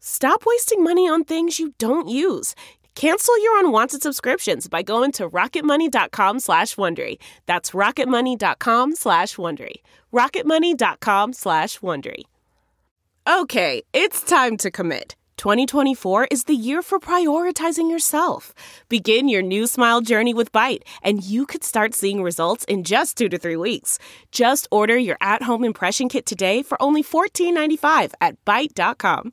Stop wasting money on things you don't use. Cancel your unwanted subscriptions by going to rocketmoney.com slash Wondery. That's rocketmoney.com slash Wondery. rocketmoney.com slash Wondery. Okay, it's time to commit. 2024 is the year for prioritizing yourself. Begin your new smile journey with Byte, and you could start seeing results in just two to three weeks. Just order your at home impression kit today for only $14.95 at Byte.com.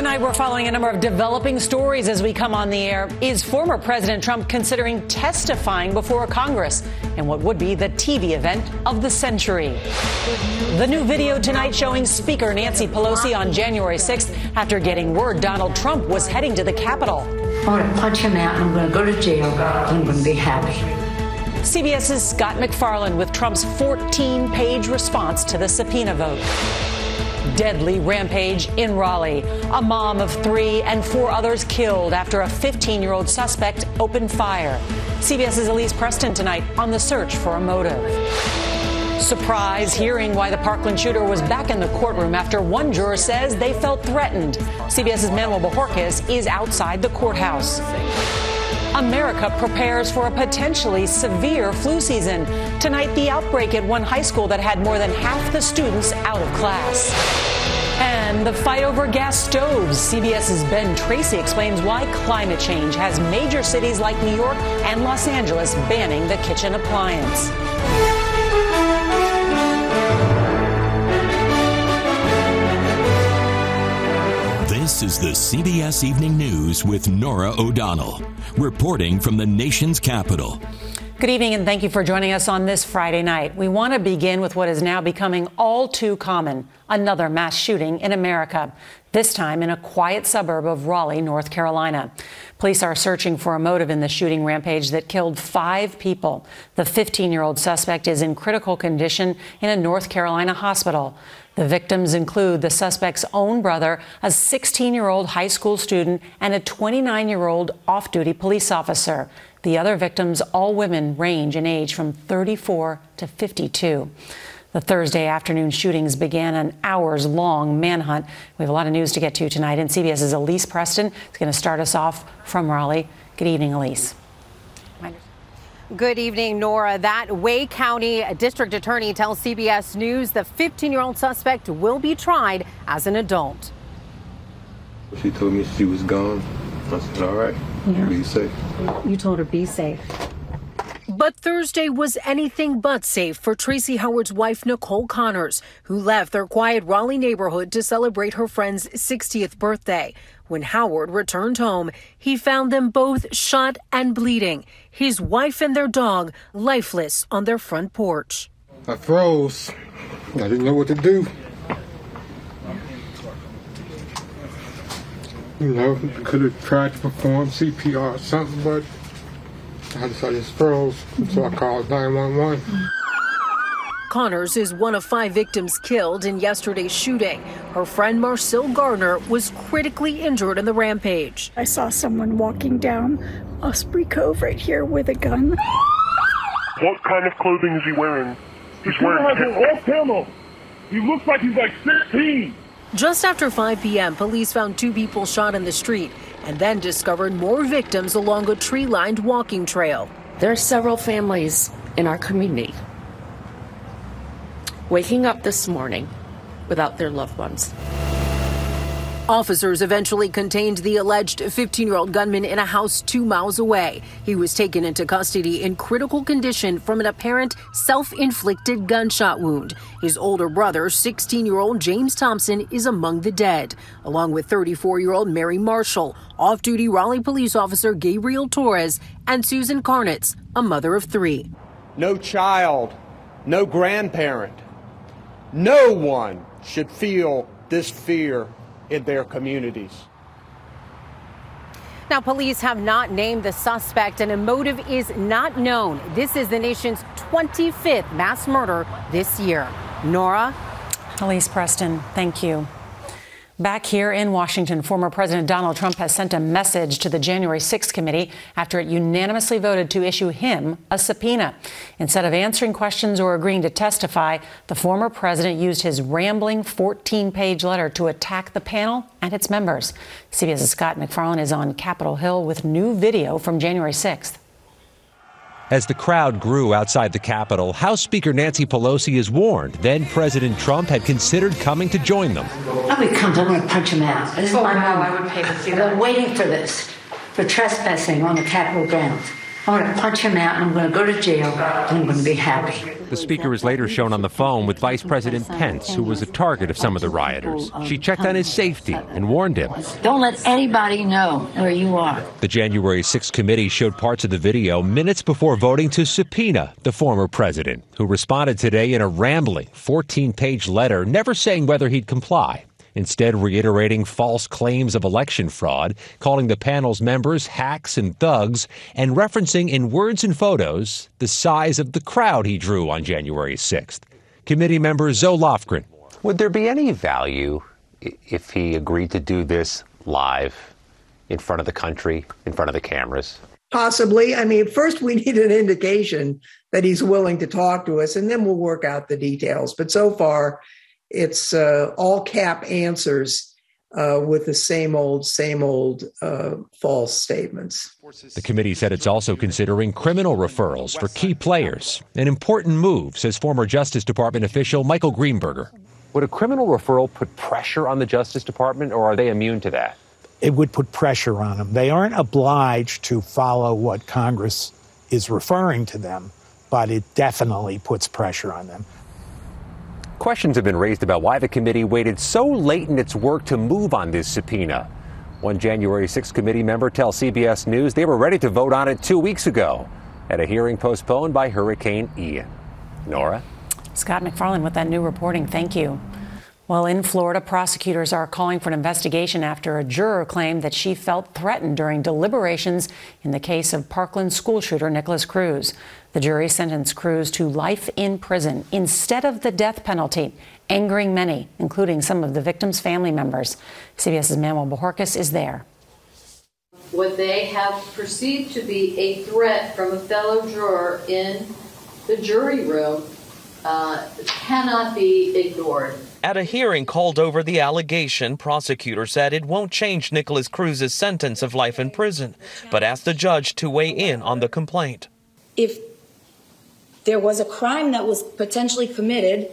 Tonight, we're following a number of developing stories as we come on the air. Is former President Trump considering testifying before Congress in what would be the TV event of the century? The new video tonight showing Speaker Nancy Pelosi on January 6th after getting word Donald Trump was heading to the Capitol. I'm going to punch him out and I'm going to go to jail and I'm going to be happy. CBS's Scott MacFarlane with Trump's 14 page response to the subpoena vote. Deadly rampage in Raleigh. A mom of three and four others killed after a 15 year old suspect opened fire. CBS's Elise Preston tonight on the search for a motive. Surprise hearing why the Parkland shooter was back in the courtroom after one juror says they felt threatened. CBS's Manuel Bojorquez is outside the courthouse. America prepares for a potentially severe flu season. Tonight, the outbreak at one high school that had more than half the students out of class. And the fight over gas stoves. CBS's Ben Tracy explains why climate change has major cities like New York and Los Angeles banning the kitchen appliance. This is the CBS Evening News with Norah O'Donnell, reporting from the nation's capital. Good evening, and thank you for joining us on this Friday night. We want to begin with what is now becoming all too common another mass shooting in America, this time in a quiet suburb of Raleigh, North Carolina. Police are searching for a motive in the shooting rampage that killed five people. The 15 year old suspect is in critical condition in a North Carolina hospital. The victims include the suspect's own brother, a 16 year old high school student, and a 29 year old off duty police officer. The other victims, all women, range in age from 34 to 52. The Thursday afternoon shootings began an hours long manhunt. We have a lot of news to get to tonight, and CBS's Elise Preston is going to start us off from Raleigh. Good evening, Elise. Good evening, Norah. That Wake County District Attorney tells CBS News the 15 year old suspect will be tried as an adult. She told me she was gone. I said, all right, Yeah. be safe. You told her be safe. But Thursday was anything but safe for Tracy Howard's wife, Nicole Connors, who left their quiet Raleigh neighborhood to celebrate her friend's 60th birthday. When Howard returned home, he found them both shot and bleeding, his wife and their dog lifeless on their front porch. I froze. I didn't know what to do. You know, could have tried to perform CPR or something, but I just, I just froze. So I called 911. Connors is one of five victims killed in yesterday's shooting. Her friend Marcel Gardner was critically injured in the rampage. I saw someone walking down Osprey Cove right here with a gun. What kind of clothing is he wearing? He's He wearing. has an off camo. He looks like he's like 16. Just after 5 p.m., police found two people shot in the street and then discovered more victims along a tree lined walking trail. There are several families in our community waking up this morning without their loved ones. Officers eventually contained the alleged 15 year old gunman in a house two miles away. He was taken into custody in critical condition from an apparent self inflicted gunshot wound. His older brother, 16 year old James Thompson, is among the dead, along with 34 year old Mary Marshall, off duty Raleigh police officer Gabriel Torres, and Susan Karnatz, a mother of three. No child, no grandparent, no one should feel this fear in their communities. Now, police have not named the suspect, and a motive is not known. This is the nation's 25th mass murder this year. Norah? Elise Preston, thank you. Back here in Washington, former President Donald Trump has sent a message to the January 6th committee after it unanimously voted to issue him a subpoena. Instead of answering questions or agreeing to testify, the former president used his rambling 14 page letter to attack the panel and its members. CBS's Scott MacFarlane is on Capitol Hill with new video from January 6th. As the crowd grew outside the Capitol, House Speaker Nancy Pelosi is warned then President Trump had considered coming to join them. Oh, Nobody comes, I'm going to punch him out. This is Oh, my no. I would pay to see I've been waiting for this, for trespassing on the Capitol grounds. I'm going to punch him out and I'm going to go to jail and I'm going to be happy. The speaker is later shown on the phone with Vice President Pence, who was a target of some of the rioters. She checked on his safety and warned him. Don't let anybody know where you are. The January 6th committee showed parts of the video minutes before voting to subpoena the former president, who responded today in a rambling 14 page letter, never saying whether he'd comply. Instead, reiterating false claims of election fraud, calling the panel's members hacks and thugs, and referencing in words and photos the size of the crowd he drew on January 6th. Committee member Zoe Lofgren. Would there be any value if he agreed to do this live in front of the country, in front of the cameras? Possibly. I mean, first we need an indication that he's willing to talk to us, and then we'll work out the details. But so far, it's uh, all cap answers uh, with the same old, same old uh, false statements. The committee said it's also considering criminal referrals for key players, an important move, says former Justice Department official Michael Greenberger. Would a criminal referral put pressure on the Justice Department, or are they immune to that? it would put pressure on them. They aren't obliged to follow what Congress is referring to them, but it definitely puts pressure on them. Questions have been raised about why the committee waited so late in its work to move on this subpoena. One January 6 committee member tells CBS News they were ready to vote on it two weeks ago at a hearing postponed by Hurricane Ian. Norah? Scott MacFarlane with that new reporting. Thank you. Well, in Florida, prosecutors are calling for an investigation after a juror claimed that she felt threatened during deliberations in the case of Parkland school shooter Nikolas Cruz. The jury sentenced Cruz to life in prison instead of the death penalty, angering many, including some of the victim's family members. CBS's Manuel Bojorquez is there. what they have perceived to be a threat from a fellow juror in the jury room uh, cannot be ignored. At a hearing called over the allegation, prosecutors said it won't change Nikolas Cruz's sentence of life in prison, but asked the judge to weigh in on the complaint. if there was a crime that was potentially committed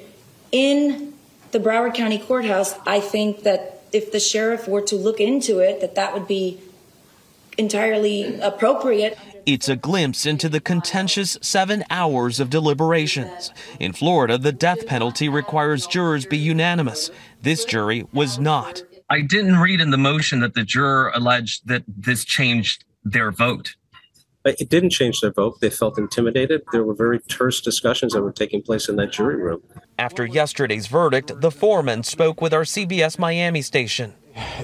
in the Broward County Courthouse, I think that if the sheriff were to look into it, that that would be entirely appropriate. It's a glimpse into the contentious seven hours of deliberations. In Florida, the death penalty requires jurors be unanimous. This jury was not. I didn't read in the motion that the juror alleged that this changed their vote. It didn't change their vote. They felt intimidated. There were very terse discussions that were taking place in that jury room. After yesterday's verdict, the foreman spoke with our CBS Miami station.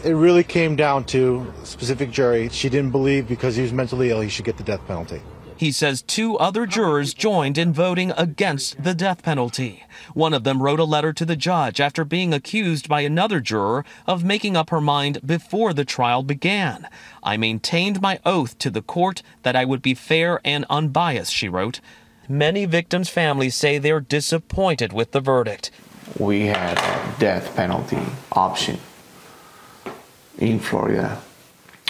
It really came down to specific jury. She didn't believe because he was mentally ill, he should get the death penalty. He says two other jurors joined in voting against the death penalty. One of them wrote a letter to the judge after being accused by another juror of making up her mind before the trial began. I maintained my oath to the court that I would be fair and unbiased, she wrote. Many victims' families say they're disappointed with the verdict. We had a death penalty option in Florida,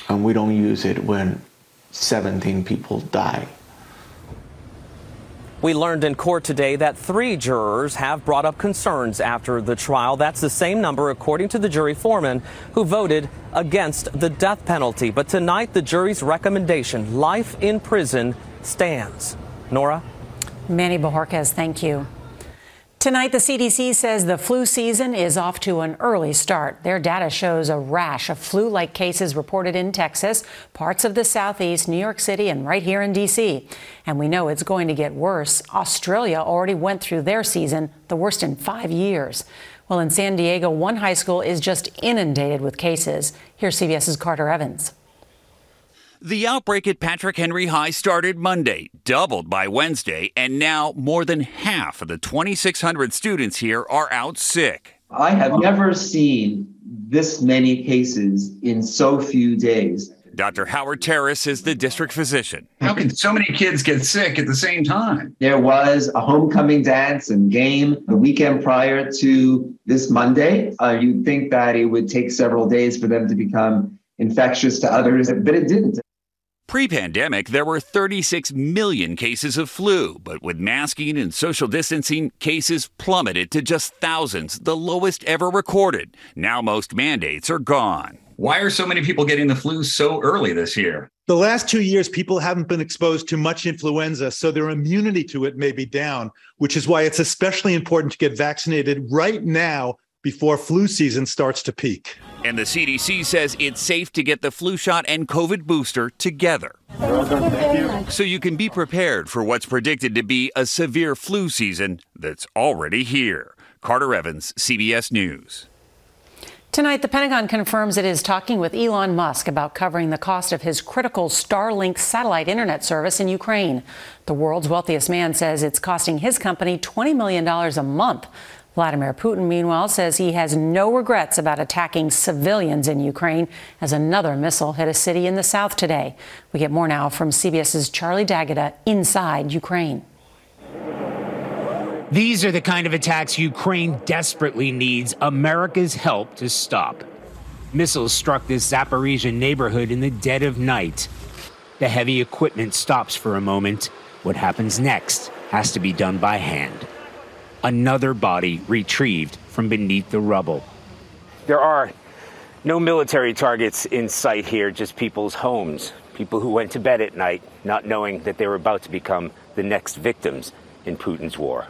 and we don't use it when 17 people die. We learned in court today that three jurors have brought up concerns after the trial. That's the same number, according to the jury foreman, who voted against the death penalty. But tonight, the jury's recommendation, life in prison, stands. Norah? Manny Bojorquez, thank you. Tonight, the CDC says the flu season is off to an early start. Their data shows a rash of flu like cases reported in Texas, parts of the Southeast, New York City, and right here in D.C. And we know it's going to get worse. Australia already went through their season, the worst in five years. Well, in San Diego, one high school is just inundated with cases. Here's CBS's Carter Evans. The outbreak at Patrick Henry High started Monday, doubled by Wednesday, and now more than half of the 2,600 students here are out sick. I have never seen this many cases in so few days. Dr. Howard Taras is the district physician. How can so many kids get sick at the same time? There was a homecoming dance and game the weekend prior to this Monday. Uh, you'd think that it would take several days for them to become infectious to others, but it didn't. Pre pandemic, there were 36 million cases of flu, but with masking and social distancing, cases plummeted to just thousands, the lowest ever recorded. Now most mandates are gone. Why are so many people getting the flu so early this year? The last two years, people haven't been exposed to much influenza, so their immunity to it may be down, which is why it's especially important to get vaccinated right now before flu season starts to peak. And the CDC says it's safe to get the flu shot and COVID booster together. So you can be prepared for what's predicted to be a severe flu season that's already here. Carter Evans, CBS News. Tonight, the Pentagon confirms it is talking with Elon Musk about covering the cost of his critical Starlink satellite internet service in Ukraine. The world's wealthiest man says it's costing his company $20 million a month. Vladimir Putin, meanwhile, says he has no regrets about attacking civilians in Ukraine as another missile hit a city in the south today. We get more now from CBS's Charlie D'Agata inside Ukraine. These are the kind of attacks Ukraine desperately needs America's help to stop. Missiles struck this Zaporizhia neighborhood in the dead of night. The heavy equipment stops for a moment. What happens next has to be done by hand another body retrieved from beneath the rubble. There are no military targets in sight here, just people's homes. People who went to bed at night not knowing that they were about to become the next victims in Putin's war.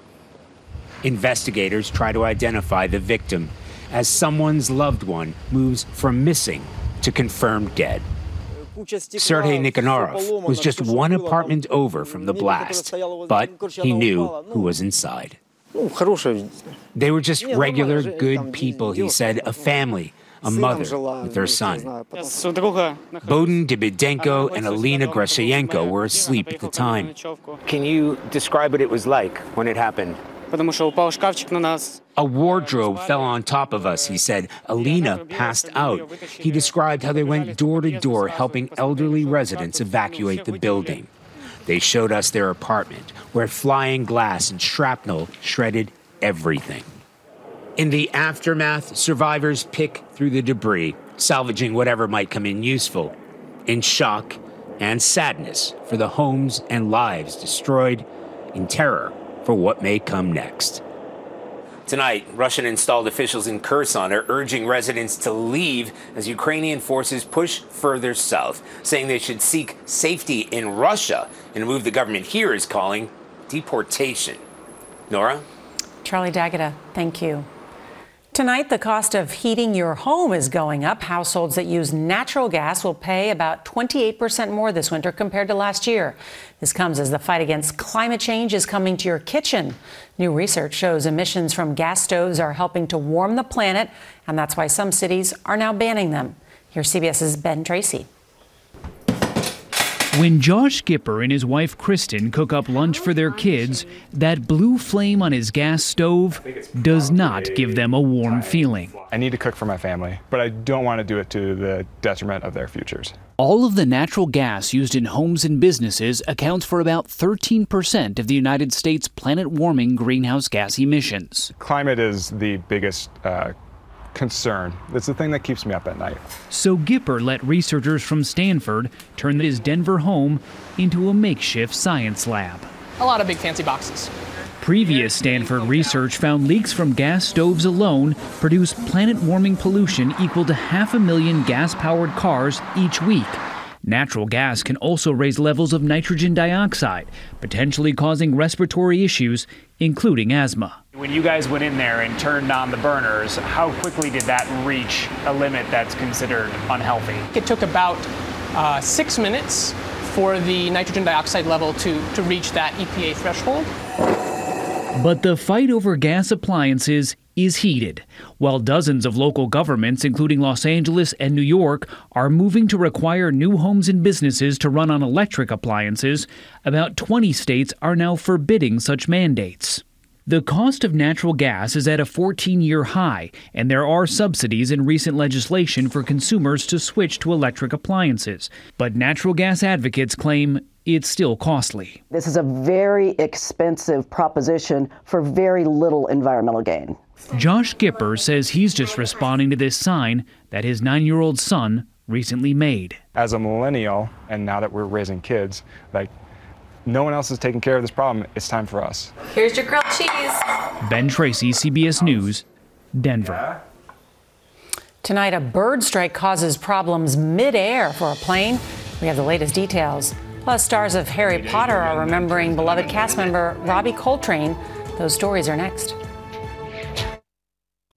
Investigators try to identify the victim as someone's loved one moves from missing to confirmed dead. Sergei Nikanorov was just one apartment over from the blast, but he knew who was inside. They were just regular, good people, he said, a family, a mother with their son. Bodin Dibidenko and Alina Grashayenko were asleep at the time. Can you describe what it was like when it happened? A wardrobe fell on top of us, he said. Alina passed out. He described how they went door to door helping elderly residents evacuate the building. They showed us their apartment, where flying glass and shrapnel shredded everything. In the aftermath, survivors pick through the debris, salvaging whatever might come in useful, in shock and sadness for the homes and lives destroyed, in terror for what may come next. Tonight, Russian installed officials in Kherson are urging residents to leave as Ukrainian forces push further south, saying they should seek safety in Russia in a move the government here is calling deportation. Norah? Charlie D'Agata, uh, thank you. Tonight, the cost of heating your home is going up. Households that use natural gas will pay about 28% more this winter compared to last year. This comes as the fight against climate change is coming to your kitchen. New research shows emissions from gas stoves are helping to warm the planet, and that's why some cities are now banning them. Here's CBS's Ben Tracy. When Josh Gipper and his wife Kristen cook up lunch for their kids, that blue flame on his gas stove does not give them a warm feeling. I need to cook for my family, but I don't want to do it to the detriment of their futures. All of the natural gas used in homes and businesses accounts for about 13% of the United States planet warming greenhouse gas emissions. Climate is the biggest uh, concern. It's the thing that keeps me up at night. So Gipper let researchers from Stanford turn his Denver home into a makeshift science lab. A lot of big fancy boxes. Previous Stanford research found leaks from gas stoves alone produce planet warming pollution equal to half a million gas powered cars each week. Natural gas can also raise levels of nitrogen dioxide, potentially causing respiratory issues, including asthma. When you guys went in there and turned on the burners, how quickly did that reach a limit that's considered unhealthy? It took about uh, six minutes for the nitrogen dioxide level to, to reach that EPA threshold. But the fight over gas appliances is heated. While dozens of local governments, including Los Angeles and New York, are moving to require new homes and businesses to run on electric appliances, about 20 states are now forbidding such mandates. The cost of natural gas is at a 14 year high, and there are subsidies in recent legislation for consumers to switch to electric appliances. But natural gas advocates claim it's still costly. This is a very expensive proposition for very little environmental gain. Josh Gipper says he's just responding to this sign that his nine year old son recently made. As a millennial, and now that we're raising kids, like no one else is taking care of this problem, it's time for us. Here's your grilled cheese. Ben Tracy, CBS News, Denver. Tonight, a bird strike causes problems midair for a plane. We have the latest details. Plus, stars of Harry Potter are remembering beloved cast member Robbie Coltrane. Those stories are next.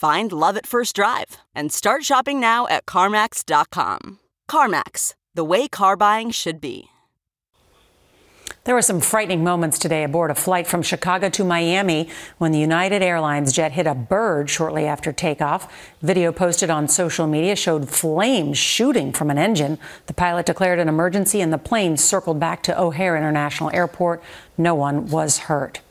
Find love at first drive and start shopping now at CarMax.com. CarMax, the way car buying should be. There were some frightening moments today aboard a flight from Chicago to Miami when the United Airlines jet hit a bird shortly after takeoff. Video posted on social media showed flames shooting from an engine. The pilot declared an emergency and the plane circled back to O'Hare International Airport. No one was hurt.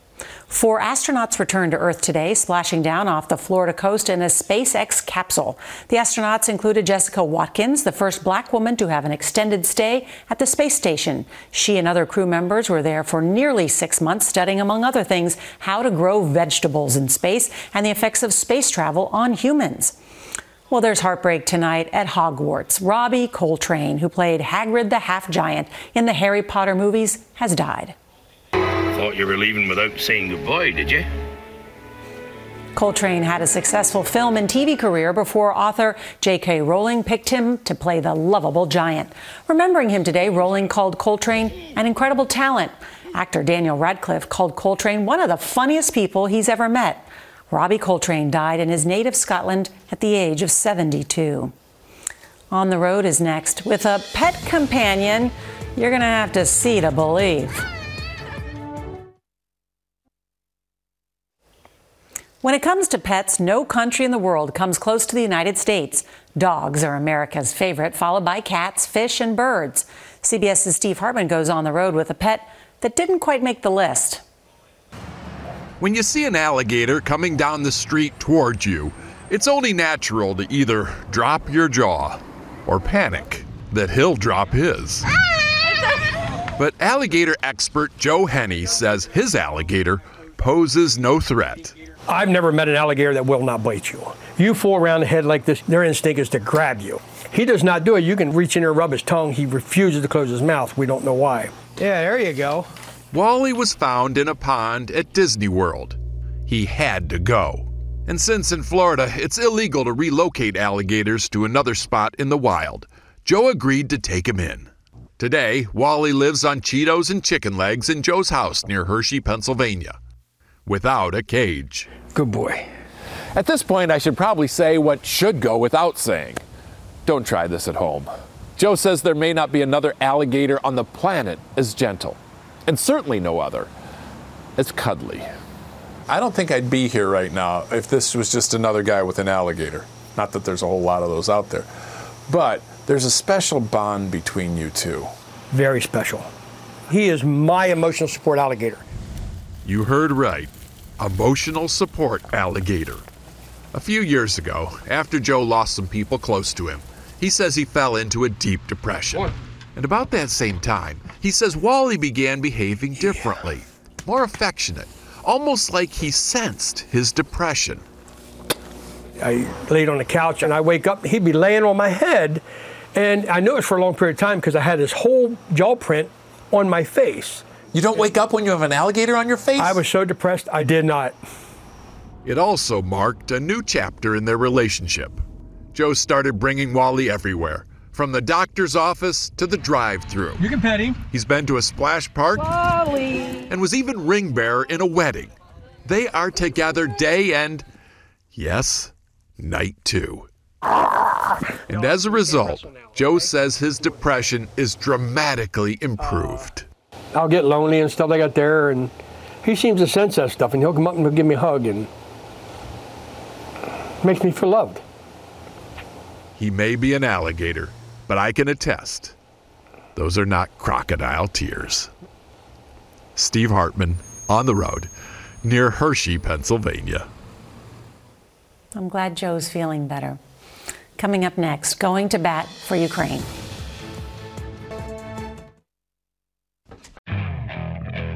Four astronauts returned to Earth today, splashing down off the Florida coast in a SpaceX capsule. The astronauts included Jessica Watkins, the first black woman to have an extended stay at the space station. She and other crew members were there for nearly six months, studying, among other things, how to grow vegetables in space and the effects of space travel on humans. Well, there's heartbreak tonight at Hogwarts. Robbie Coltrane, who played Hagrid the Half Giant in the Harry Potter movies, has died. Thought you were leaving without saying goodbye, did you? Coltrane had a successful film and TV career before author J.K. Rowling picked him to play the lovable giant. Remembering him today, Rowling called Coltrane an incredible talent. Actor Daniel Radcliffe called Coltrane one of the funniest people he's ever met. Robbie Coltrane died in his native Scotland at the age of 72. On the Road is next. With a pet companion, you're going to have to see to believe. When it comes to pets, no country in the world comes close to the United States. Dogs are America's favorite, followed by cats, fish, and birds. CBS's Steve Hartman goes on the road with a pet that didn't quite make the list. When you see an alligator coming down the street towards you, it's only natural to either drop your jaw or panic that he'll drop his. But alligator expert Joe Henney says his alligator poses no threat. I've never met an alligator that will not bite you. You fool around the head like this, their instinct is to grab you. He does not do it. You can reach in there and rub his tongue. He refuses to close his mouth. We don't know why. Yeah, there you go. Wally was found in a pond at Disney World. He had to go. And since in Florida it's illegal to relocate alligators to another spot in the wild, Joe agreed to take him in. Today, Wally lives on Cheetos and chicken legs in Joe's house near Hershey, Pennsylvania, without a cage. Good boy. At this point, I should probably say what should go without saying. Don't try this at home. Joe says there may not be another alligator on the planet as gentle, and certainly no other as cuddly. I don't think I'd be here right now if this was just another guy with an alligator. Not that there's a whole lot of those out there. But there's a special bond between you two. Very special. He is my emotional support alligator. You heard right. Emotional support alligator. A few years ago, after Joe lost some people close to him, he says he fell into a deep depression. And about that same time, he says Wally began behaving differently, more affectionate, almost like he sensed his depression. I laid on the couch and I wake up, he'd be laying on my head. And I knew it was for a long period of time because I had his whole jaw print on my face. You don't wake up when you have an alligator on your face? I was so depressed, I did not. It also marked a new chapter in their relationship. Joe started bringing Wally everywhere, from the doctor's office to the drive through. You can pet him. He's been to a splash park Wally. and was even ring bearer in a wedding. They are together day and, yes, night too. And as a result, Joe says his depression is dramatically improved. I'll get lonely and stuff like that there, and he seems to sense that stuff, and he'll come up and he'll give me a hug, and makes me feel loved. He may be an alligator, but I can attest those are not crocodile tears. Steve Hartman on the road near Hershey, Pennsylvania. I'm glad Joe's feeling better. Coming up next, going to bat for Ukraine.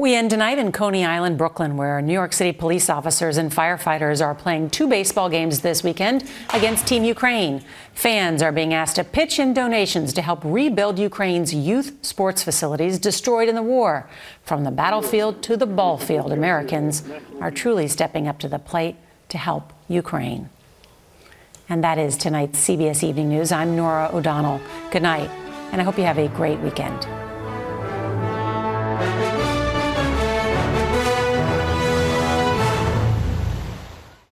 We end tonight in Coney Island, Brooklyn, where New York City police officers and firefighters are playing two baseball games this weekend against Team Ukraine. Fans are being asked to pitch in donations to help rebuild Ukraine's youth sports facilities destroyed in the war. From the battlefield to the ball field, Americans are truly stepping up to the plate to help Ukraine. And that is tonight's CBS Evening News. I'm Norah O'Donnell. Good night, and I hope you have a great weekend.